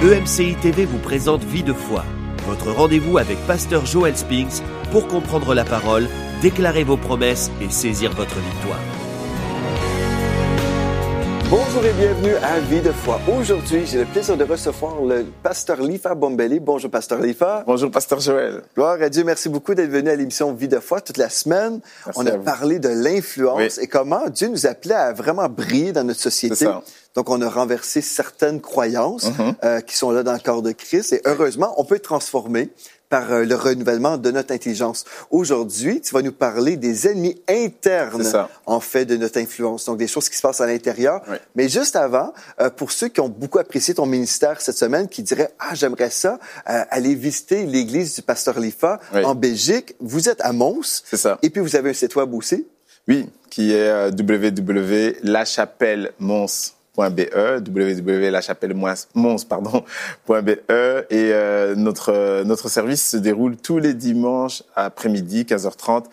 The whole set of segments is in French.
EMCI TV vous présente Vie de foi, votre rendez-vous avec Pasteur Joel Spinks pour comprendre la parole, déclarer vos promesses et saisir votre victoire. Bonjour et bienvenue à Vie de foi. Aujourd'hui, j'ai le plaisir de recevoir le pasteur Lifa Bombelli. Bonjour, pasteur Lifa. Bonjour, pasteur Joël. Gloire à Dieu. Merci beaucoup d'être venu à l'émission Vie de foi toute la semaine. Merci On a parlé de l'influence Oui. et comment Dieu nous appelait à vraiment briller dans notre société. Donc, on a renversé certaines croyances Mhm. euh, qui sont là dans le corps de Christ. Et heureusement, on peut être transformé par euh, le renouvellement de notre intelligence. Aujourd'hui, tu vas nous parler des ennemis internes, en fait, de notre influence. Donc, des choses qui se passent à l'intérieur. Oui. Mais juste avant, euh, pour ceux qui ont beaucoup apprécié ton ministère cette semaine, qui diraient, ah, j'aimerais ça, euh, aller visiter l'église du pasteur Lifa Oui. en Belgique. Vous êtes à Mons. C'est ça. Et puis, vous avez un site web aussi. Oui, qui est euh, www.lachapellemons.be, www.lachapellemons, pardon, .be, et euh, notre, euh, notre service se déroule tous les dimanches après-midi, 15h30,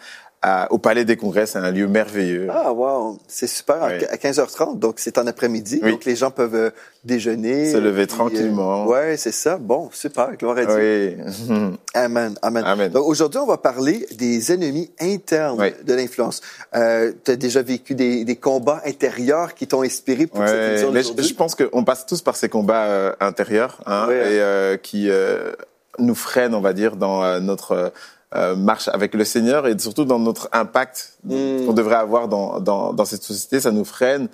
à- au Palais des Congrès. C'est un lieu merveilleux. Ah, wow. C'est super. Oui. À 15h30, donc c'est en après-midi. Oui. Donc, les gens peuvent euh, déjeuner. Se lever puis, tranquillement. Euh, ouais, c'est ça. Bon, super. Gloire à Dieu. Oui. Amen, amen. Amen. Donc aujourd'hui, on va parler des ennemis internes Oui. de l'influence. Euh, tu as déjà vécu des, des combats intérieurs qui t'ont inspiré pour cette émission je, je pense qu'on passe tous par ces combats euh, intérieurs hein, et euh, qui euh, nous freinent, on va dire, dans euh, notre euh, marche avec le Seigneur et surtout dans notre impact Mm. qu'on devrait avoir dans, dans, dans cette société. Ça nous freine.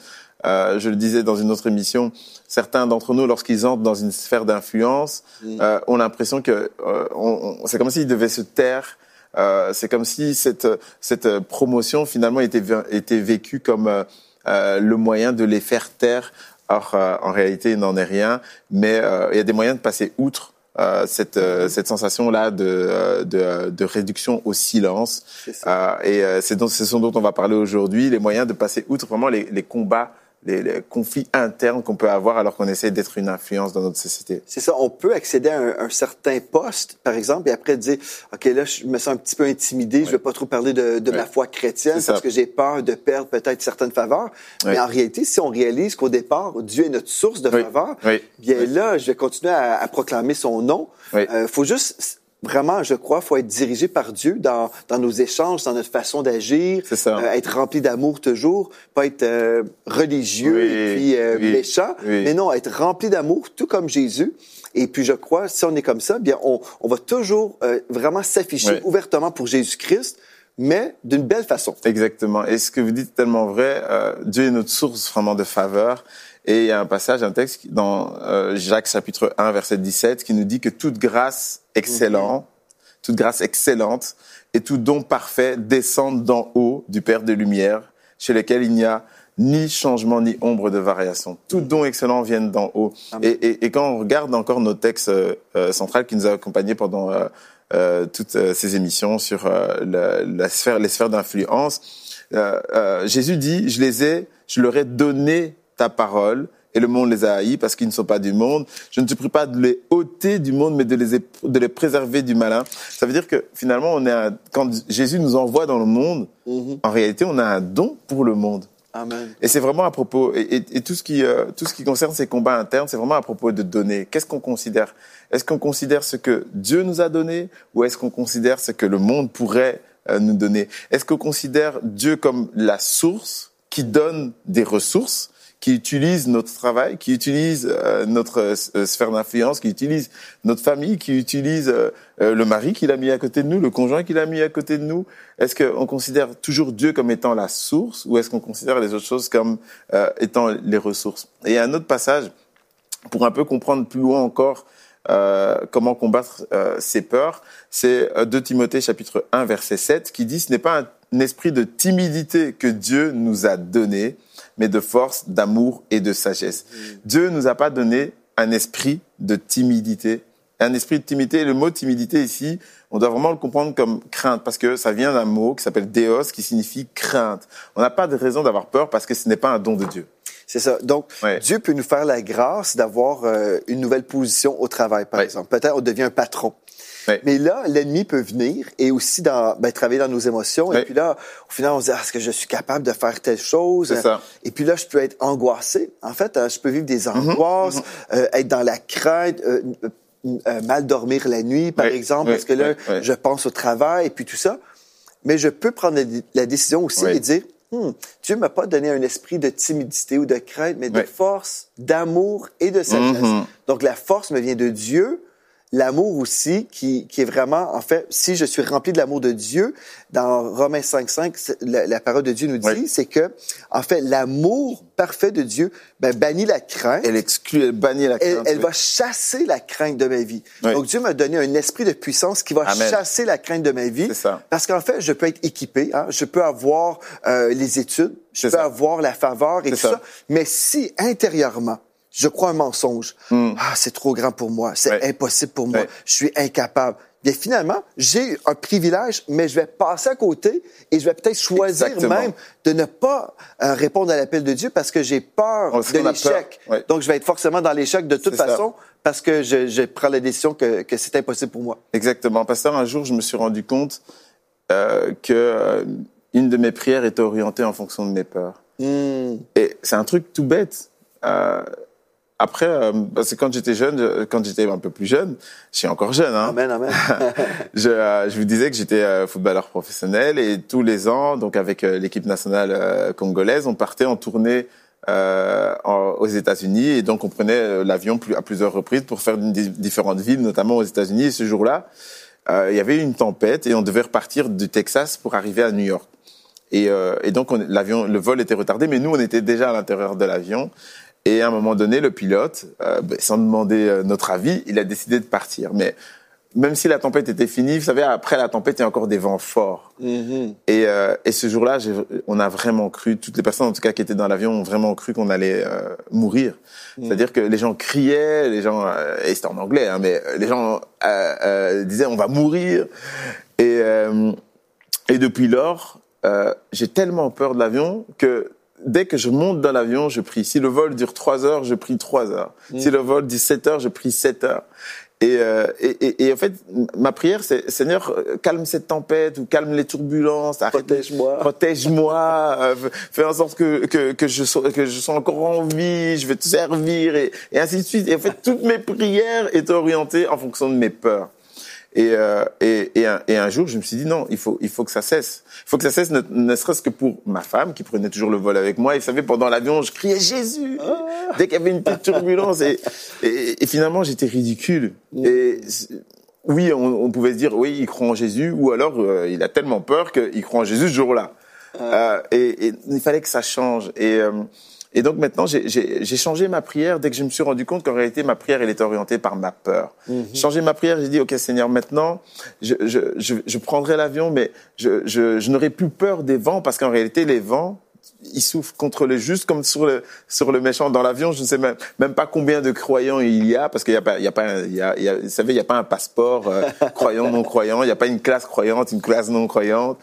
Euh, je le disais dans une autre émission, certains d'entre nous, lorsqu'ils entrent dans une sphère d'influence, Mm. euh, ont l'impression que euh, on- on- c'est comme s'ils devaient se taire. Euh, c'est comme si cette, cette promotion finalement était, était vécue comme euh, euh, le moyen de les faire taire. Or, euh, en réalité, il n'en est rien. Mais euh, il y a des moyens de passer outre euh, cette, euh, cette sensation-là de, euh, de, de réduction au silence. Euh, et euh, c'est ce dont on va parler aujourd'hui, les moyens de passer outre vraiment les, les combats, les, les conflits internes qu'on peut avoir alors qu'on essaie d'être une influence dans notre société. C'est ça, on peut accéder à un, un certain poste, par exemple, et après dire, OK, là, je me sens un petit peu intimidé, je ne vais pas trop parler de, de ma foi chrétienne parce que j'ai peur de perdre peut-être certaines faveurs. Mais en réalité, si on réalise qu'au départ, Dieu est notre source de faveur, bien là, je vais continuer à, à proclamer son nom. Oui. Euh, faut juste, vraiment, je crois, faut être dirigé par Dieu dans, dans nos échanges, dans notre façon d'agir, euh, être rempli d'amour toujours, pas être euh, religieux Oui. et puis euh, Oui. méchant, Oui. mais non, être rempli d'amour, tout comme Jésus. Et puis, je crois, si on est comme ça, bien, on, on va toujours euh, vraiment s'afficher ouvertement pour Jésus-Christ, mais d'une belle façon. Exactement. Et ce que vous dites est tellement vrai. euh, Dieu est notre source vraiment de faveur. Et il y a un passage, un texte dans euh, Jacques chapitre 1 verset 17 qui nous dit que toute grâce excellente, toute grâce excellente et tout don parfait descendent d'en haut du Père de lumière, chez lequel il n'y a ni changement ni ombre de variation. Tout don excellent vient d'en haut. Et, et, et quand on regarde encore nos textes euh, euh, centrales qui nous ont accompagnés pendant euh, euh, toutes ces émissions sur la, la sphère, les sphères d'influence, Jésus dit, je les ai, je leur ai donné ta parole et le monde les a haïs parce qu'ils ne sont pas du monde. Je ne te prie pas de les ôter du monde, mais de les, de les préserver du malin. Ça veut dire que finalement, on est un- quand Jésus nous envoie dans le monde, Mhm. en réalité, on a un don pour le monde. Amen. Et c'est vraiment à propos, et, et- et tout, ce qui, euh, tout ce qui concerne ces combats internes, c'est vraiment à propos de donner. Qu'est-ce qu'on considère? Est-ce qu'on considère ce que Dieu nous a donné ou est-ce qu'on considère ce que le monde pourrait euh, nous donner? Est-ce qu'on considère Dieu comme la source qui donne des ressources? Qui utilise notre travail, qui utilise euh, notre euh, sphère d'influence, qui utilise notre famille, qui utilise euh, euh, le mari qu'il a mis à côté de nous, le conjoint qu'il a mis à côté de nous. Est-ce qu'on considère toujours Dieu comme étant la source ou est-ce qu'on considère les autres choses comme euh, étant les ressources? Et un autre passage pour un peu comprendre plus loin encore euh, comment combattre euh, ces peurs, c'est euh, 2 Timothée chapitre 1 verset 7 qui dit ce n'est pas un esprit de timidité que Dieu nous a donné, mais de force, d'amour et de sagesse. Dieu nous a pas donné un esprit de timidité. Un esprit de timidité, le mot timidité ici, on doit vraiment le comprendre comme crainte, parce que ça vient d'un mot qui s'appelle déos, qui signifie crainte. On n'a pas de raison d'avoir peur parce que ce n'est pas un don de Dieu. C'est ça. Donc, Ouais. Dieu peut nous faire la grâce d'avoir euh, une nouvelle position au travail, par Ouais. exemple. Peut-être on devient un patron. Mais là, l'ennemi peut venir et aussi dans, ben, travailler dans nos émotions. Et puis là, au final, on se dit, ah, est-ce que je suis capable de faire telle chose? Ça. Et puis là, je peux être angoissé. En fait, euh, je peux vivre des Mhm. angoisses, euh, être dans la crainte, euh, euh, mal dormir la nuit, par exemple, parce que là, je pense au travail et puis tout ça. Mais je peux prendre la, la décision aussi et dire, Hmm, Dieu m'a pas donné un esprit de timidité ou de crainte, mais de force, d'amour et de sagesse. Mhm. Donc la force me vient de Dieu, l'amour aussi, qui, qui est vraiment, en fait, si je suis rempli de l'amour de Dieu, dans Romains 5.5, c'est- la, la parole de Dieu nous dit, c'est que, en fait, l'amour parfait de Dieu ben, bannit la crainte. Elle exclut, elle bannit la crainte. elle oui. va chasser la crainte de ma vie. Donc Dieu m'a donné un esprit de puissance qui va Amen. chasser la crainte de ma vie. C'est ça. Parce qu'en fait, je peux être équipé, hein, je peux avoir euh, les études, je peux ça. avoir la faveur et tout ça. ça. Mais si intérieurement, je crois un mensonge, ah c'est trop grand pour moi, c'est Hmm. Ouais. impossible pour moi, Ouais. je suis incapable. Bien finalement, j'ai un privilège, mais je vais passer à côté et je vais peut-être choisir Exactement. même de ne pas euh, répondre à l'appel de Dieu parce que j'ai peur de l'échec. Ouais. Donc je vais être forcément dans l'échec de toute ça. façon parce que je, je prends la décision que, que c'est impossible pour moi. Exactement. Pasteur, un jour, je me suis rendu compte euh, que euh, une de mes prières était orientée en fonction de mes peurs. Hmm. Et c'est un truc tout bête. Après, euh, parce que quand j'étais jeune, quand j'étais un peu plus jeune, je suis encore jeune, hein, Amen, amen. je, euh, je vous disais que j'étais euh, footballeur professionnel et tous les ans, donc avec euh, l'équipe nationale euh, congolaise, on partait en tournée euh, en- aux États-Unis et donc on prenait l'avion plus, à plusieurs reprises pour faire di- différentes villes, notamment aux États-Unis. Et ce jour-là, euh, il y avait une tempête et on devait repartir du Texas pour arriver à New York. Et, euh, et donc on- l'avion, le vol était retardé, mais nous on était déjà à l'intérieur de l'avion. Et à un moment donné, le pilote, euh, ben, sans demander euh, notre avis, il a décidé de partir. Mais même si la tempête était finie, vous savez, après la tempête, il y a encore des vents forts. Mhm. Et, euh, et ce jour-là, on a vraiment cru, toutes les personnes en tout cas qui étaient dans l'avion ont vraiment cru qu'on allait euh, mourir. C'est-à-dire que les gens criaient, les gens, euh, et c'était en anglais, hein, mais les gens euh, euh, disaient on va mourir. Et, euh, et depuis lors, euh, j'ai tellement peur de l'avion que dès que je monte dans l'avion, je prie. Si le vol dure trois heures, je prie trois heures. Si le vol dit sept heures, je prie sept heures. Et, euh, et, et, et en fait, ma prière, c'est Seigneur, euh, calme cette tempête ou calme les turbulences. arrête- Protège-moi. Protège-moi. euh, fais en sorte que, que, que, je sois, que je sois encore en vie. Je vais te servir et, et ainsi de suite. Et en fait, toutes mes prières étaient orientées en fonction de mes peurs. Et, euh, et, et, un, et un jour, je me suis dit non, il faut, il faut que ça cesse. Il faut que ça cesse, ne, ne serait-ce que pour ma femme qui prenait toujours le vol avec moi. Et vous savez, pendant l'avion, je criais Jésus dès qu'il y avait une petite turbulence. Et, et, et finalement, j'étais ridicule. Et c'est- oui, on, on pouvait se dire oui, il croit en Jésus, ou alors euh, il a tellement peur qu'il croit en Jésus ce jour-là. Euh, et, et il fallait que ça change. Et, euh, et donc maintenant, j'ai- changé ma prière dès que je me suis rendu compte qu'en réalité, ma prière, elle était orientée par ma peur. J'ai changé ma prière, j'ai dit, OK Seigneur, maintenant, je, je, je, je prendrai l'avion, mais je, je, je n'aurai plus peur des vents, parce qu'en réalité, les vents, ils souffrent contre le juste comme sur le, sur le méchant. Dans l'avion, je ne sais même, même pas combien de croyants il y a, parce qu'il y a pas, il y a pas, un- il y a, il y a- vous savez, il n'y a pas un passeport euh, croyant, non croyant, il n'y a pas une classe croyante, une classe non croyante.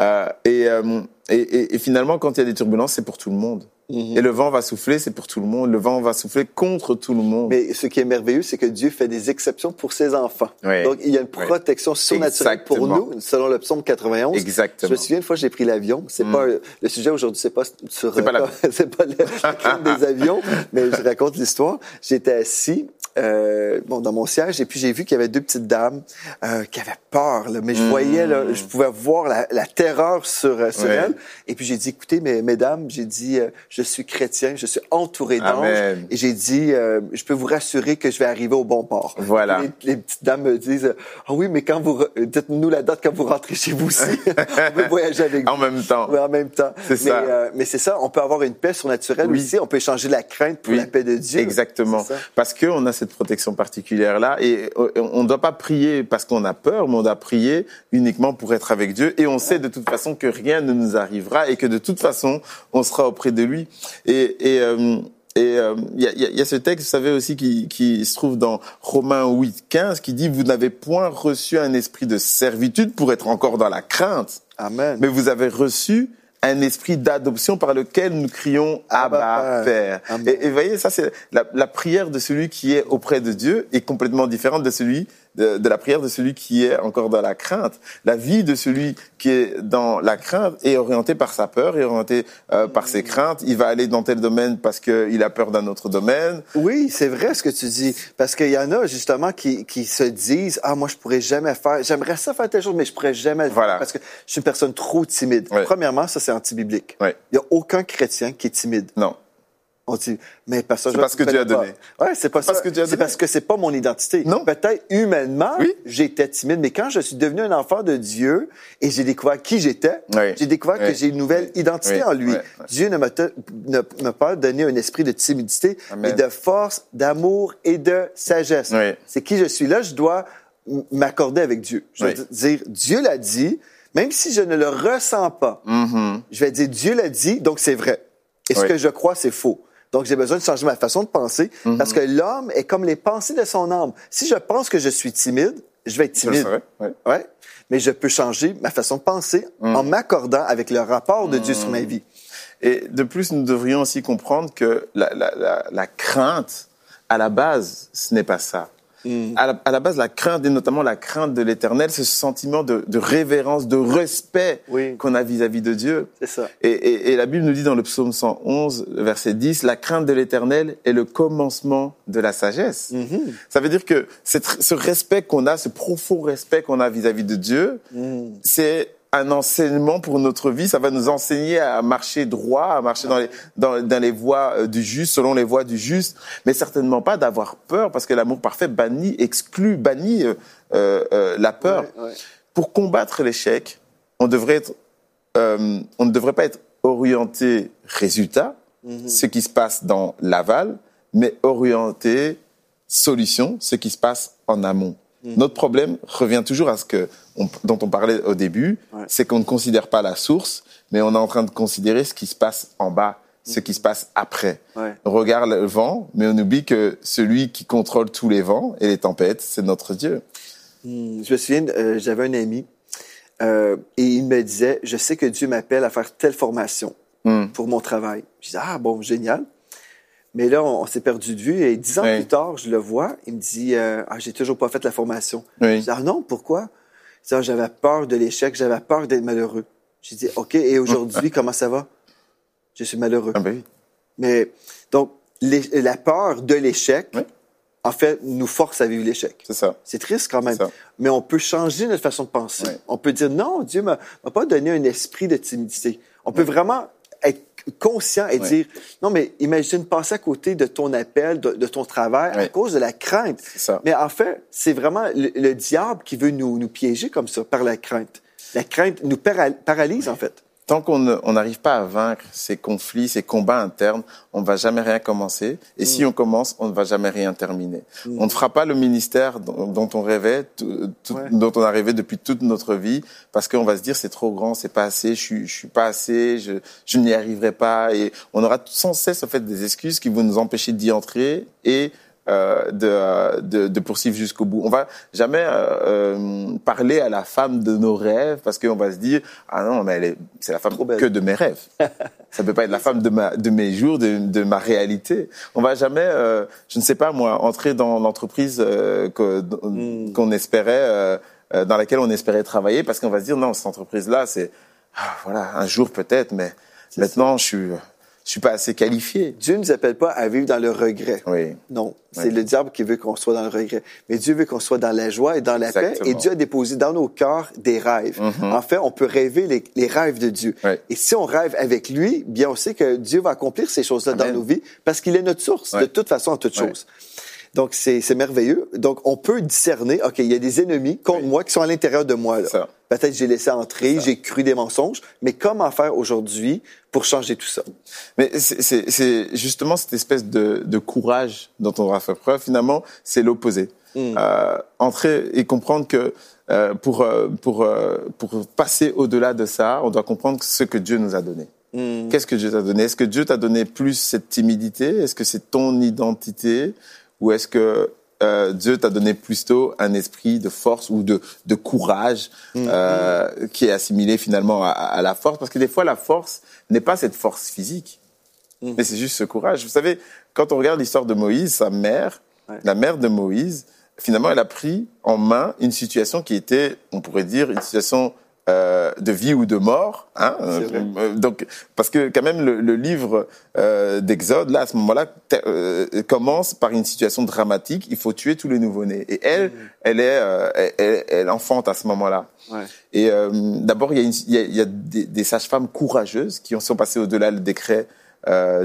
Euh, et, euh, et, et, et finalement, quand il y a des turbulences, c'est pour tout le monde. Et le vent va souffler, c'est pour tout le monde. Le vent va souffler contre tout le monde. Mais ce qui est merveilleux, c'est que Dieu fait des exceptions pour ses enfants. Oui. Donc, il y a une Oui. protection surnaturelle pour nous, selon le psaume 91. Exactement. Je me souviens une fois, j'ai pris l'avion. C'est pas le sujet aujourd'hui, c'est pas sur C'est pas la- c'est pas le, le crime des avions, mais je raconte l'histoire. J'étais assis euh, bon dans mon siège et puis j'ai vu qu'il y avait deux petites dames euh, qui avaient peur. Là, mais je voyais, là, je pouvais voir la, la terreur sur euh, sur elles. Et puis j'ai dit, écoutez, mes, mesdames, j'ai dit, euh, je suis chrétien, je suis entouré d'anges. Et j'ai dit, euh, je peux vous rassurer que je vais arriver au bon port. Voilà. Les, les petites dames me disent, ah oui, mais quand vous, dites-nous la date quand vous rentrez chez vous aussi. on peut voyager avec vous. En même temps. Oui, en même temps. C'est mais, ça. euh, mais c'est ça, on peut avoir une paix surnaturelle Oui. aussi. On peut échanger la crainte pour la paix de Dieu. Exactement. Parce qu'on a cette protection particulière-là. Et euh, on ne doit pas prier parce qu'on a peur, mais on doit prier uniquement pour être avec Dieu. Et on sait de toute façon que rien ne nous arrivera et que de toute façon, on sera auprès de lui. Et, et, euh, et euh, il y a- il y a ce texte, vous savez aussi, qui, qui se trouve dans Romains 8, 15, qui dit, vous n'avez point reçu un esprit de servitude pour être encore dans la crainte, Amen. mais vous avez reçu un esprit d'adoption par lequel nous crions Abba, Abba, Père. Amen. Et, et voyez, ça c'est la, la prière de celui qui est auprès de Dieu est complètement différente de celui de, de la prière de celui qui est encore dans la crainte. La vie de celui qui est dans la crainte est orientée par sa peur, est orientée euh, par ses craintes. Il va aller dans tel domaine parce qu'il a peur d'un autre domaine. Oui, c'est vrai ce que tu dis. Parce qu'il y en a justement qui, qui se disent Ah, moi, je pourrais jamais faire. J'aimerais ça faire telle chose, mais je pourrais jamais le Voilà. faire parce que je suis une personne trop timide. Premièrement, ça, c'est anti-biblique. Ouais. Il n'y a aucun chrétien qui est timide. Non. On dit, mais parce que C'est parce que Dieu a donné. Ouais, c'est pas C'est ça. parce que Dieu a C'est donné. parce que c'est pas mon identité. Non. Peut-être humainement, Oui. j'étais timide, mais quand je suis devenu un enfant de Dieu et j'ai découvert qui j'étais, Oui. j'ai découvert que j'ai une nouvelle identité en lui. Dieu ne m'a te- ne m'a pas donné un esprit de timidité, Amen. mais de force, d'amour et de sagesse. C'est qui je suis là, je dois m'accorder avec Dieu. Je vais Oui. dire, Dieu l'a dit, même si je ne le ressens pas, Mhm. je vais dire Dieu l'a dit, donc c'est vrai. Et ce que je crois, c'est faux. Donc j'ai besoin de changer ma façon de penser Mhm. parce que l'homme est comme les pensées de son âme. Si je pense que je suis timide, je vais être timide. saurais, ouais. Ouais. Mais je peux changer ma façon de penser en Mhm. m'accordant avec le rapport de Dieu sur ma vie. Et de plus, nous devrions aussi comprendre que la, la, la, la crainte, à la base, ce n'est pas ça. À, la, à la base, la crainte, et notamment la crainte de l'éternel, ce sentiment de, de révérence, de respect Oui. qu'on a vis-à-vis de Dieu. C'est ça. Et, et, et la Bible nous dit dans le psaume 111, verset 10, la crainte de l'éternel est le commencement de la sagesse. Mhm. Ça veut dire que cette- ce respect qu'on a, ce profond respect qu'on a vis-à-vis de Dieu, Mhm. c'est un enseignement pour notre vie. Ça va nous enseigner à marcher droit, à marcher dans les, dans, dans les voies euh, du juste, selon les voies du juste, mais certainement pas d'avoir peur, parce que l'amour parfait bannit, exclut, bannit euh, euh, la peur. Ouais, ouais. Pour combattre l'échec, on devrait être, euh, on ne devrait pas être orienté résultat, Mhm. ce qui se passe dans l'aval, mais orienté solution, ce qui se passe en amont. Mhm. Notre problème revient toujours à ce que on- dont on parlait au début. C'est qu'on ne considère pas la source, mais on est en train de considérer ce qui se passe en bas, ce qui se passe après. Ouais. On regarde le vent, mais on oublie que celui qui contrôle tous les vents et les tempêtes, c'est notre Dieu. Hmm, Je me souviens, euh, j'avais un ami euh, et il me disait, je sais que Dieu m'appelle à faire telle formation Hmm. pour mon travail. Je disais, ah bon, génial. Mais là, on, on s'est perdu de vue et dix ans Oui. plus tard, je le vois, il me dit, euh, ah, j'ai toujours pas fait la formation. Oui. Je dis, ah non, pourquoi? J'avais peur de l'échec, j'avais peur d'être malheureux. J'ai dit, OK, et aujourd'hui, comment ça va? Je suis malheureux. Ah ben oui. Mais, donc, la peur de l'échec, Oui. en fait, nous force à vivre l'échec. C'est ça. C'est triste quand même. Mais on peut changer notre façon de penser. On peut dire non, Dieu m'a m'a pas donné un esprit de timidité. On peut vraiment conscient et Ouais. dire non, mais imagine passer à côté de ton appel, de, de ton travail à cause de la crainte. Ça. Mais en fait, c'est vraiment le, le diable qui veut nous, nous piéger comme ça par la crainte. La crainte nous para- paralyse en fait. Tant qu'on n'arrive pas à vaincre ces conflits, ces combats internes, on ne va jamais rien commencer. Et si Mm. on commence, on ne va jamais rien terminer. On ne fera pas le ministère dont, dont on rêvait, tout- tout- Ouais. dont on a rêvé depuis toute notre vie, parce qu'on va se dire c'est trop grand, c'est pas assez, je suis, je suis pas assez, je, je n'y arriverai pas. Et on aura sans cesse en fait des excuses qui vont nous empêcher d'y entrer et euh, de, euh, de, de poursuivre jusqu'au bout. On va jamais euh, euh, parler à la femme de nos rêves parce qu'on va se dire ah non mais elle est c'est la femme que de mes rêves. Ça peut pas être la femme de ma de mes jours, de, de ma réalité. On va jamais, euh, je ne sais pas moi, entrer dans l'entreprise euh, que- Mm. qu'on espérait, euh, euh, dans laquelle on espérait travailler, parce qu'on va se dire non cette entreprise là c'est ah, voilà un jour peut-être, mais maintenant je suis je suis pas assez qualifié. Dieu ne nous appelle pas à vivre dans le regret. Oui. Non, c'est Oui. le diable qui veut qu'on soit dans le regret. Mais Dieu veut qu'on soit dans la joie et dans la paix. Et Dieu a déposé dans nos cœurs des rêves. Mhm. En fait, on peut rêver les, les rêves de Dieu. Oui. Et si on rêve avec lui, bien on sait que Dieu va accomplir ces choses-là dans nos vies parce qu'il est notre source de toute façon en toute chose. Donc c'est merveilleux. Donc on peut discerner, OK, il y a des ennemis contre Oui. moi qui sont à l'intérieur de moi. Peut-être j'ai laissé entrer, j'ai cru des mensonges, mais comment faire aujourd'hui pour changer tout ça? Mais c'est- justement cette espèce de, de courage dont on va faire preuve. Finalement, c'est l'opposé. Mm. Euh, entrer et comprendre que euh, pour euh, pour pour passer au-delà de ça, on doit comprendre ce que Dieu nous a donné. Mm. Qu'est-ce que Dieu t'a donné? Est-ce que Dieu t'a donné plus cette timidité? Est-ce que c'est ton identité? Ou est-ce que euh, Dieu t'a donné plutôt un esprit de force ou de, de courage euh, qui est assimilé finalement à, à la force? Parce que des fois, la force n'est pas cette force physique, Mhm. mais c'est juste ce courage. Vous savez, quand on regarde l'histoire de Moïse, sa mère, Ouais. la mère de Moïse, finalement, elle a pris en main une situation qui était, on pourrait dire, une situation euh, de vie ou de mort. Hein euh, donc, parce que quand même, le, le livre euh, d'Exode, là, à ce moment-là, euh, commence par une situation dramatique. Il faut tuer tous les nouveau-nés. Et elle, mm. elle est, euh, elle, elle, enfante à ce moment-là. Ouais. Et d'abord, il y a, une, y a, y a des, des sages-femmes courageuses qui sont passées au-delà du décret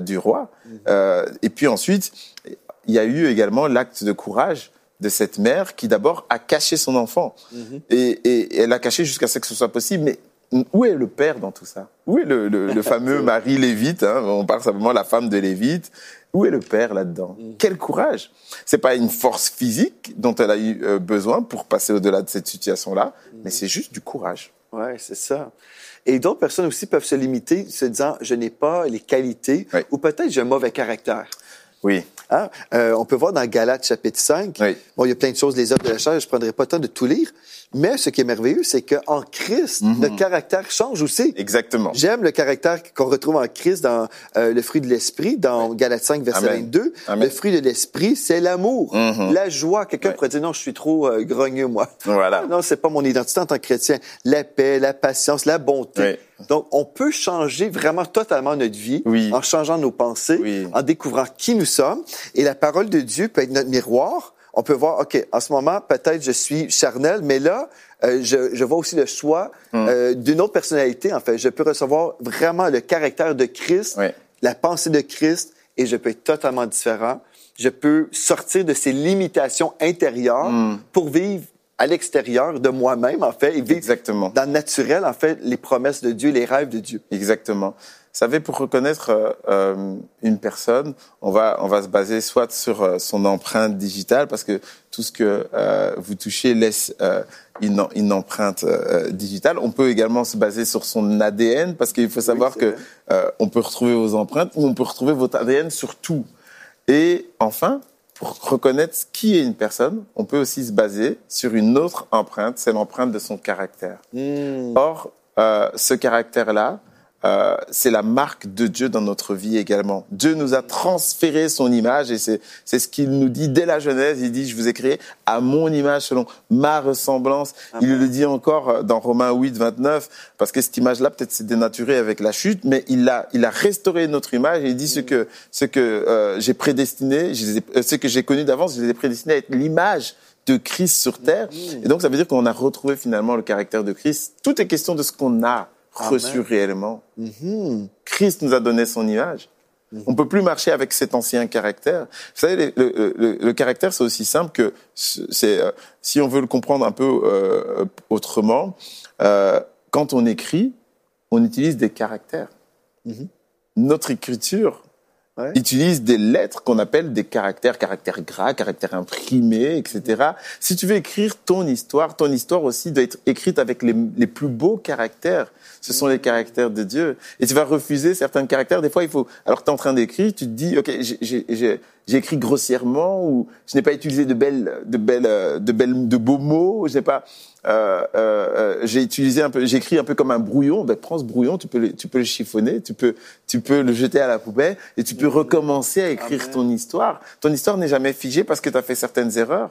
du roi. Mm. et puis ensuite, il y a eu également l'acte de courage de cette mère qui d'abord a caché son enfant. Mhm. et, et, elle a caché jusqu'à ce que ce soit possible. Mais où est le père dans tout ça? Où est le, le, le fameux Marie Lévite hein? On parle simplement de la femme de Lévite. Où est le père là-dedans? Mhm. Quel courage C'est pas une force physique dont elle a eu euh, besoin pour passer au-delà de cette situation-là, mhm. mais c'est juste du courage. Ouais, c'est ça. Et d'autres personnes aussi peuvent se limiter, se disant je n'ai pas les qualités ou peut-être j'ai un mauvais caractère. Oui. Hein? Euh, on peut voir dans Galates chapitre 5, bon, il y a plein de choses, les œuvres de la chair, je ne prendrai pas le temps de tout lire, mais ce qui est merveilleux, c'est qu'en Christ, mm notre caractère change aussi. Exactement. J'aime le caractère qu'on retrouve en Christ dans euh, le fruit de l'esprit, dans oui. Galates 5, verset Amen. 22. Amen. Le fruit de l'esprit, c'est l'amour, mm -hmm. la joie. Quelqu'un oui. pourrait dire, non, je suis trop euh, grogneux, moi. Voilà. Non, c'est pas mon identité en tant que chrétien. La paix, la patience, la bonté. Oui. Donc, on peut changer vraiment totalement notre vie oui. en changeant nos pensées, oui. en découvrant qui nous sommes. Et la parole de Dieu peut être notre miroir. On peut voir, OK, en ce moment, peut-être je suis charnel, mais là, euh, je, je, vois aussi le choix Hmm. euh, d'une autre personnalité. En fait, je peux recevoir vraiment le caractère de Christ, oui. la pensée de Christ, et je peux être totalement différent. Je peux sortir de ces limitations intérieures mm. pour vivre à l'extérieur de moi-même, en fait, et vivre Exactement. dans le naturel, en fait, les promesses de Dieu, les rêves de Dieu. Exactement. Vous savez, pour reconnaître euh, euh, une personne, on va on va se baser soit sur euh, son empreinte digitale, parce que tout ce que euh, vous touchez laisse euh, une, une empreinte digitale. On peut également se baser sur son ADN, parce qu'il faut savoir oui, que on peut retrouver vos empreintes ou on peut retrouver votre ADN sur tout. Et enfin, pour reconnaître qui est une personne, on peut aussi se baser sur une autre empreinte, c'est l'empreinte de son caractère. Mm. Or, ce caractère-là, euh, c'est la marque de Dieu dans notre vie également. Dieu nous a transféré son image et c'est c'est ce qu'il nous dit dès la Genèse. Il dit je vous ai créé à mon image selon ma ressemblance. Amen. Il le dit encore dans Romains 8 29 parce que cette image-là peut-être s'est dénaturée avec la chute, mais il a il a restauré notre image et il dit ce que ce que euh, j'ai prédestiné, euh, ce que j'ai connu d'avance, je les ai prédestinés à être l'image de Christ sur terre. Et donc ça veut dire qu'on a retrouvé finalement le caractère de Christ. Tout est question de ce qu'on a reçu Amen. réellement. Mm -hmm. Christ nous a donné son image. Mm -hmm. On peut plus marcher avec cet ancien caractère. Vous savez, le, le, le, le caractère, c'est aussi simple que c'est, euh, si on veut le comprendre un peu euh, autrement, euh, quand on écrit, on utilise des caractères. Mm -hmm. Notre écriture ouais. utilise des lettres qu'on appelle des caractères, caractères gras, caractères imprimés, etc. Si tu veux écrire ton histoire, ton histoire aussi doit être écrite avec les, les plus beaux caractères. Ce sont les caractères de Dieu. Et tu vas refuser certains caractères. Des fois, il faut. Alors tu es en train d'écrire, tu te dis, ok, j'ai écrit grossièrement ou je n'ai pas utilisé de belles, de belles, de belles, de beaux mots. Je n'ai pas. Euh, euh, j'ai utilisé un peu, j'ai écrit un peu comme un brouillon. Ben prends ce brouillon, tu peux le, tu peux le chiffonner, tu peux, tu peux le jeter à la poubelle et tu peux recommencer à écrire Amen. ton histoire. Ton histoire n'est jamais figée parce que tu as fait certaines erreurs,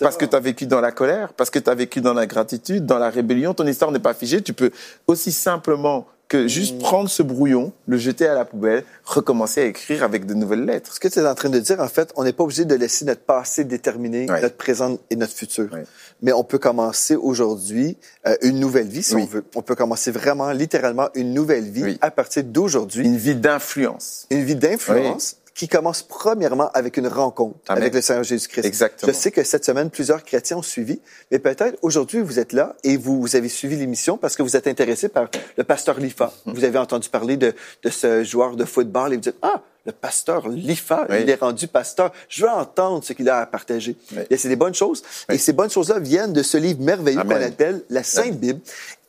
parce que tu as vécu dans la colère, parce que tu as vécu dans la gratitude, dans la rébellion. Ton histoire n'est pas figée. Tu peux aussi simplement que juste prendre ce brouillon, le jeter à la poubelle, recommencer à écrire avec de nouvelles lettres. Ce que tu es en train de dire, en fait, on n'est pas obligé de laisser notre passé déterminer ouais. notre présent et notre futur. Ouais. Mais on peut commencer aujourd'hui euh, une nouvelle vie, si oui. on veut. On peut commencer vraiment, littéralement, une nouvelle vie oui. à partir d'aujourd'hui. Une vie d'influence. Une vie d'influence. Oui qui commence premièrement avec une rencontre Amen. avec le Seigneur Jésus-Christ. Exactement. Je sais que cette semaine, plusieurs chrétiens ont suivi, mais peut-être aujourd'hui, vous êtes là et vous, vous avez suivi l'émission parce que vous êtes intéressé par le pasteur Lifa. Vous avez entendu parler de, de ce joueur de football et vous dites, ah, le pasteur Lifa, oui. il est rendu pasteur. Je veux entendre ce qu'il a à partager. Oui. Et c'est des bonnes choses. Oui. Et ces bonnes choses-là viennent de ce livre merveilleux qu'on appelle la Sainte Bible.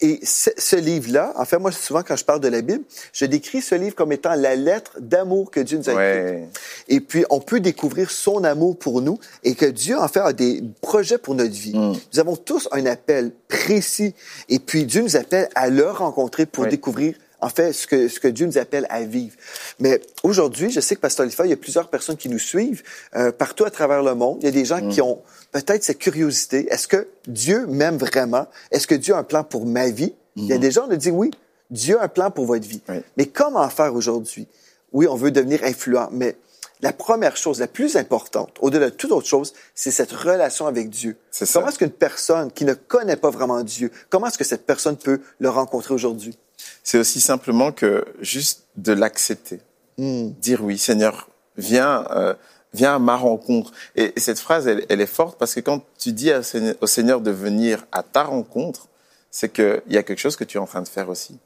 Et ce, ce livre-là, en fait, moi, souvent, quand je parle de la Bible, je décris ce livre comme étant la lettre d'amour que Dieu nous a écrite. Et puis, on peut découvrir son amour pour nous et que Dieu, en fait, a des projets pour notre vie. Mm. Nous avons tous un appel précis. Et puis, Dieu nous appelle à le rencontrer pour découvrir en fait, ce que, ce que Dieu nous appelle à vivre. Mais aujourd'hui, je sais que Pasteur Lifa, il y a plusieurs personnes qui nous suivent euh, partout à travers le monde. Il y a des gens qui ont peut-être cette curiosité. Est-ce que Dieu m'aime vraiment? Est-ce que Dieu a un plan pour ma vie? Il y a des gens qui disent oui, Dieu a un plan pour votre vie. Oui. Mais comment faire aujourd'hui? Oui, on veut devenir influent, mais la première chose, la plus importante, au-delà de toute autre chose, c'est cette relation avec Dieu. C'est ça. Comment est-ce qu'une personne qui ne connaît pas vraiment Dieu, comment est-ce que cette personne peut le rencontrer aujourd'hui? C'est aussi simplement que juste de l'accepter. Dire oui, Seigneur, viens, euh, viens à ma rencontre. Et, et cette phrase, elle, elle est forte parce que quand tu dis à au Seigneur de venir à ta rencontre, c'est qu'il y a quelque chose que tu es en train de faire aussi.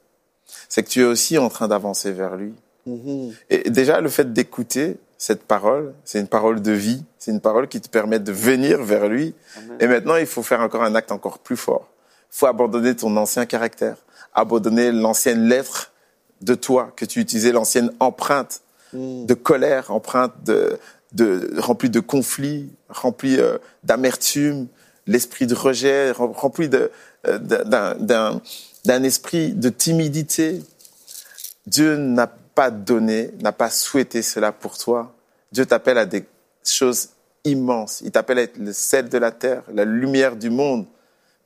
C'est que tu es aussi en train d'avancer vers lui. Et déjà, le fait d'écouter cette parole, c'est une parole de vie, c'est une parole qui te permet de venir vers lui. Et maintenant, il faut faire encore un acte encore plus fort. Il faut abandonner ton ancien caractère, abandonner l'ancienne lettre de toi que tu utilisais, l'ancienne empreinte de colère, empreinte de, de remplie de conflits, remplie euh, d'amertume, l'esprit de rejet, rem- rempli de euh, d'un d'un d'un esprit de timidité. Dieu n'a pas donné, n'a pas souhaité cela pour toi. Dieu t'appelle à des choses immenses. Il t'appelle à être le sel de la terre, la lumière du monde.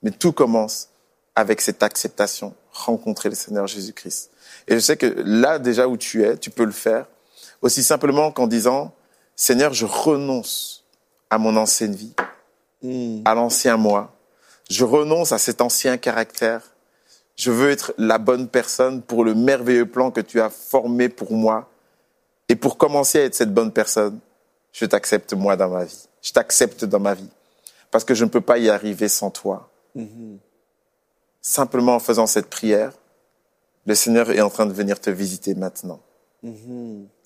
Mais tout commence avec cette acceptation, rencontrer le Seigneur Jésus-Christ. Et je sais que là, déjà où tu es, tu peux le faire aussi simplement qu'en disant, Seigneur, je renonce à mon ancienne vie, à l'ancien moi. Je renonce à cet ancien caractère. Je veux être la bonne personne pour le merveilleux plan que tu as formé pour moi. Et pour commencer à être cette bonne personne, je t'accepte moi dans ma vie. Je t'accepte dans ma vie. Parce que je ne peux pas y arriver sans toi. Simplement en faisant cette prière, le Seigneur est en train de venir te visiter maintenant.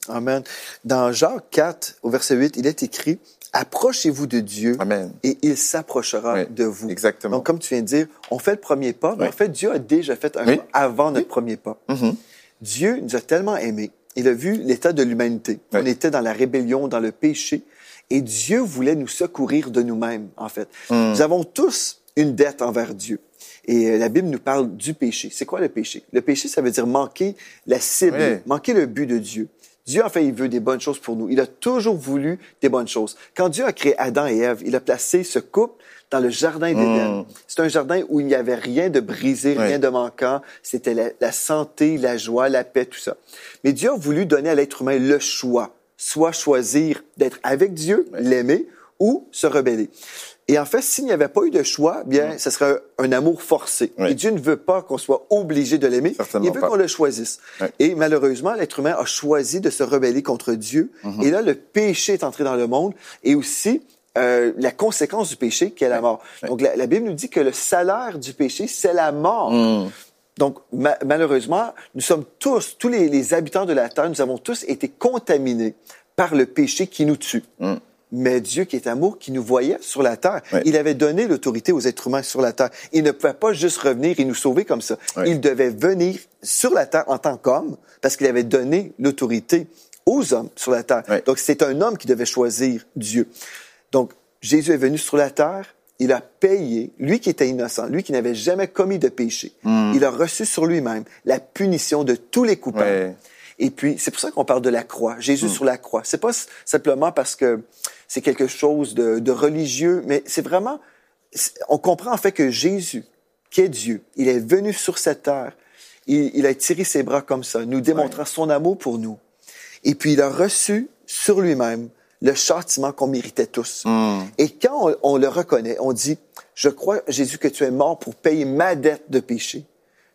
Amen. Dans Jacques 4, au verset 8, il est écrit, approchez-vous de Dieu Amen. et il s'approchera Oui, de vous. exactement. Donc, comme tu viens de dire, on fait le premier pas, mais en fait, Dieu a déjà fait un Oui. pas avant notre premier pas. Mhm. Dieu nous a tellement aimés. Il a vu l'état de l'humanité. On était dans la rébellion, dans le péché. Et Dieu voulait nous secourir de nous-mêmes, en fait. Hmm. Nous avons tous une dette envers Dieu. Et euh, la Bible nous parle du péché. C'est quoi le péché? Le péché, ça veut dire manquer la cible, Oui. manquer le but de Dieu. Dieu, en fait, il veut des bonnes choses pour nous. Il a toujours voulu des bonnes choses. Quand Dieu a créé Adam et Ève, il a placé ce couple dans le jardin d'Éden. Mm. C'est un jardin où il n'y avait rien de brisé, rien de manquant. C'était la, la santé, la joie, la paix, tout ça. Mais Dieu a voulu donner à l'être humain le choix. Soit choisir d'être avec Dieu, l'aimer, ou se rebeller. Et en fait, s'il n'y avait pas eu de choix, bien, ce serait un, un amour forcé. Mm. Oui. Et Dieu ne veut pas qu'on soit obligé de l'aimer. Il veut qu'on le choisisse. Oui. Et malheureusement, l'être humain a choisi de se rebeller contre Dieu. Mm-hmm. Et là, le péché est entré dans le monde. Et aussi, euh, la conséquence du péché, qui est la mort. Donc, la, la Bible nous dit que le salaire du péché, c'est la mort. Mm. Donc, ma- malheureusement, nous sommes tous, tous les, les habitants de la terre, nous avons tous été contaminés par le péché qui nous tue. Mais Dieu, qui est amour, qui nous voyait sur la terre, Oui. il avait donné l'autorité aux êtres humains sur la terre. Il ne pouvait pas juste revenir et nous sauver comme ça. Oui. Il devait venir sur la terre en tant qu'homme parce qu'il avait donné l'autorité aux hommes sur la terre. Oui. Donc, c'est un homme qui devait choisir Dieu. Donc, Jésus est venu sur la terre, il a payé, lui qui était innocent, lui qui n'avait jamais commis de péché, il a reçu sur lui-même la punition de tous les coupables. Et puis, c'est pour ça qu'on parle de la croix, Jésus sur la croix. C'est pas simplement parce que c'est quelque chose de, de religieux, mais c'est vraiment, on comprend en fait que Jésus, qui est Dieu, il est venu sur cette terre, il, il a tiré ses bras comme ça, nous démontrant son amour pour nous. Et puis, il a reçu sur lui-même le châtiment qu'on méritait tous. Mm. Et quand on, on le reconnaît, on dit, je crois, Jésus, que tu es mort pour payer ma dette de péché.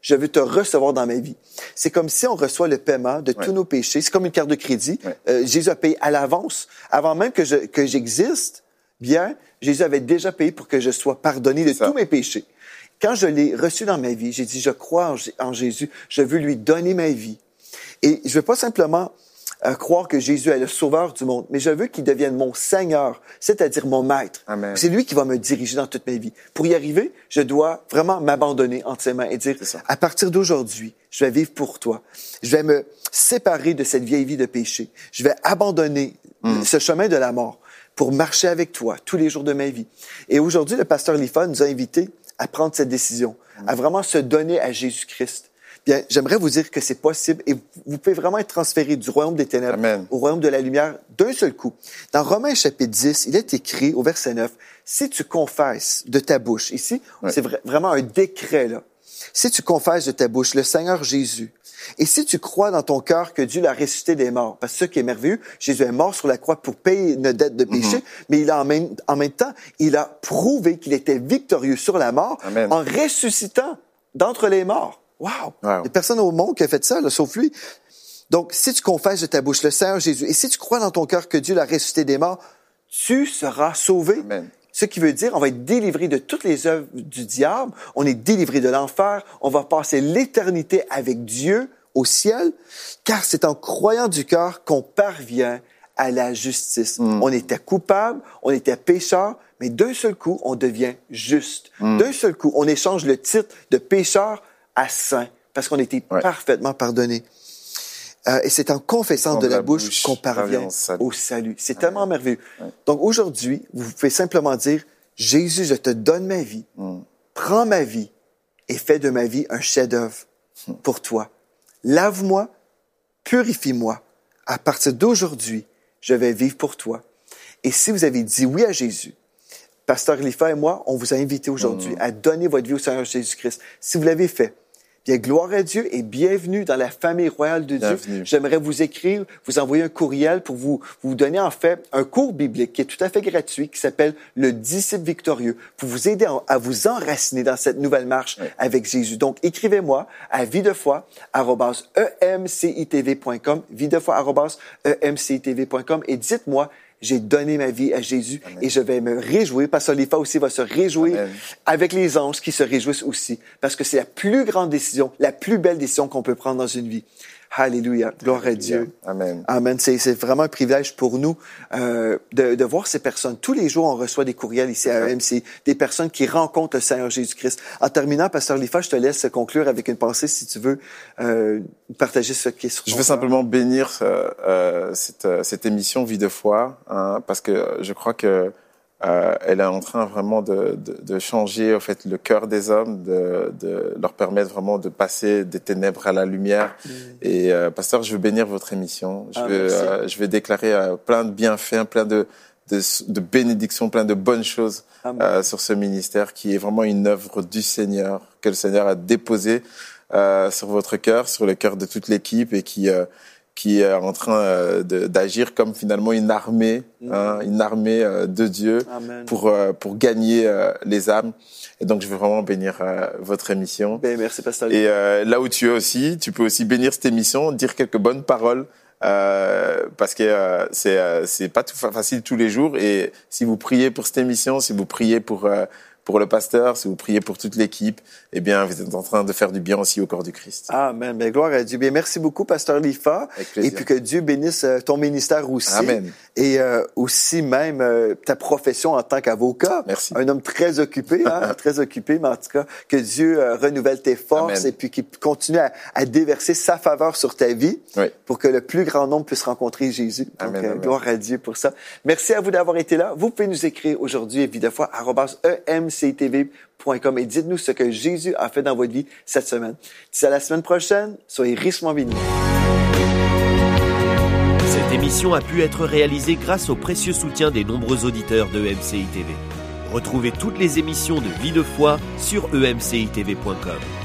Je veux te recevoir dans ma vie. C'est comme si on reçoit le paiement de tous Ouais. nos péchés. C'est comme une carte de crédit. Ouais. Euh, Jésus a payé à l'avance. Avant même que je- que j'existe, bien, Jésus avait déjà payé pour que je sois pardonné de ça. tous mes péchés. Quand je l'ai reçu dans ma vie, j'ai dit, je crois en, en Jésus. Je veux lui donner ma vie. Et je veux pas simplement euh, croire que Jésus est le sauveur du monde, mais je veux qu'il devienne mon Seigneur, c'est-à-dire mon maître. C'est lui qui va me diriger dans toute ma vie. Pour y arriver, je dois vraiment m'abandonner mains et dire, à partir d'aujourd'hui, je vais vivre pour toi. Je vais me séparer de cette vieille vie de péché. Je vais abandonner Mm. ce chemin de la mort pour marcher avec toi tous les jours de ma vie. Et aujourd'hui, le pasteur Lifa nous a invités à prendre cette décision, Mm. à vraiment se donner à Jésus-Christ. Bien, j'aimerais vous dire que c'est possible et vous pouvez vraiment être transféré du royaume des ténèbres Amen. au royaume de la lumière d'un seul coup. Dans Romains chapitre 10, il est écrit au verset 9, si tu confesses de ta bouche, ici, c'est vra- vraiment un décret, là. Si tu confesses de ta bouche le Seigneur Jésus, et si tu crois dans ton cœur que Dieu l'a ressuscité des morts, parce que ce qui est merveilleux, Jésus est mort sur la croix pour payer notre dette de péché, Mhm. mais il a en même, en même temps, il a prouvé qu'il était victorieux sur la mort Amen. en ressuscitant d'entre les morts. Wow! Il n'y a personne au monde qui a fait ça, là, sauf lui. Donc, si tu confesses de ta bouche le Seigneur Jésus, et si tu crois dans ton cœur que Dieu l'a ressuscité des morts, tu seras sauvé. Amen. Ce qui veut dire, on va être délivré de toutes les œuvres du diable, on est délivré de l'enfer, on va passer l'éternité avec Dieu au ciel, car c'est en croyant du cœur qu'on parvient à la justice. On était coupable, on était pécheur, mais d'un seul coup, on devient juste. D'un seul coup, on échange le titre de pécheur à saint, parce qu'on était Ouais. parfaitement pardonné. Euh, et c'est en confessant de la, la bouche, bouche, qu'on parvient au salut. C'est tellement merveilleux. Donc aujourd'hui, vous pouvez simplement dire, Jésus, je te donne ma vie, prends ma vie et fais de ma vie un chef-d'œuvre pour toi. Lave-moi, purifie-moi. À partir d'aujourd'hui, je vais vivre pour toi. Et si vous avez dit oui à Jésus, Pasteur Lifa et moi, on vous a invité aujourd'hui à donner votre vie au Seigneur Jésus-Christ. Si vous l'avez fait, bien, gloire à Dieu et bienvenue dans la famille royale de Dieu. J'aimerais vous écrire, vous envoyer un courriel pour vous, vous donner en fait un cours biblique qui est tout à fait gratuit, qui s'appelle Le disciple victorieux, pour vous aider à, vous enraciner dans cette nouvelle marche avec Jésus. Donc, écrivez-moi à vie de foi, emcitv.com, vie de foi, emcitv.com, et dites-moi, j'ai donné ma vie à Jésus et je vais me réjouir. Pasteur Lifa aussi va se réjouir Amen. avec les anges qui se réjouissent aussi. Parce que c'est la plus grande décision, la plus belle décision qu'on peut prendre dans une vie. Alléluia. Gloire à Dieu. Amen. Amen. C'est, vraiment un privilège pour nous euh, de, de voir ces personnes. Tous les jours, on reçoit des courriels ici à MC, des personnes qui rencontrent le Seigneur Jésus-Christ. En terminant, Pasteur Lifa, je te laisse conclure avec une pensée si tu veux euh, partager ce qui est sur Je veux simplement bénir euh, euh, cette, euh, cette émission Vie de foi, hein, parce que je crois que euh, elle est en train vraiment de, de, de changer en fait le cœur des hommes, de, de leur permettre vraiment de passer des ténèbres à la lumière. Et euh, pasteur, je veux bénir votre émission. Je Ah, veux euh, je vais déclarer euh, plein de bienfaits, plein de de, de bénédictions, plein de bonnes choses euh, sur ce ministère qui est vraiment une œuvre du Seigneur que le Seigneur a déposée euh, sur votre cœur, sur le cœur de toute l'équipe et qui euh, qui est en train euh, d'agir comme finalement une armée, hein, une armée euh, de Dieu Amen. pour euh, pour gagner les âmes. Et donc je veux vraiment bénir votre émission. Ben, merci, Pasteur. Et euh, là où tu es aussi, tu peux aussi bénir cette émission, dire quelques bonnes paroles. Euh, parce que euh, c'est c'est pas tout fa- facile tous les jours et si vous priez pour cette émission, si vous priez pour pour le pasteur, si vous priez pour toute l'équipe, eh bien vous êtes en train de faire du bien aussi au corps du Christ. Amen. Ben, gloire à Dieu. Bien, merci beaucoup, Pasteur Lifa. Avec plaisir. Et puis que Dieu bénisse euh, ton ministère aussi. Amen. Et euh, aussi même euh, ta profession en tant qu'avocat. Merci. Un homme très occupé, hein, très occupé, mais en tout cas, que Dieu euh, renouvelle tes forces Amen. et puis qu'il continue à, à déverser sa faveur sur ta vie Oui. pour que le plus grand nombre puisse rencontrer Jésus. Donc, Amen, gloire à Dieu pour ça. Merci à vous d'avoir été là. Vous pouvez nous écrire aujourd'hui, évidemment, arrobas emctv.com et dites-nous ce que Jésus a fait dans votre vie cette semaine. D'ici à la semaine prochaine, soyez richement bénis. Cette émission a pu être réalisée grâce au précieux soutien des nombreux auditeurs de MCI TV. Retrouvez toutes les émissions de Vie de foi sur emcitv.com.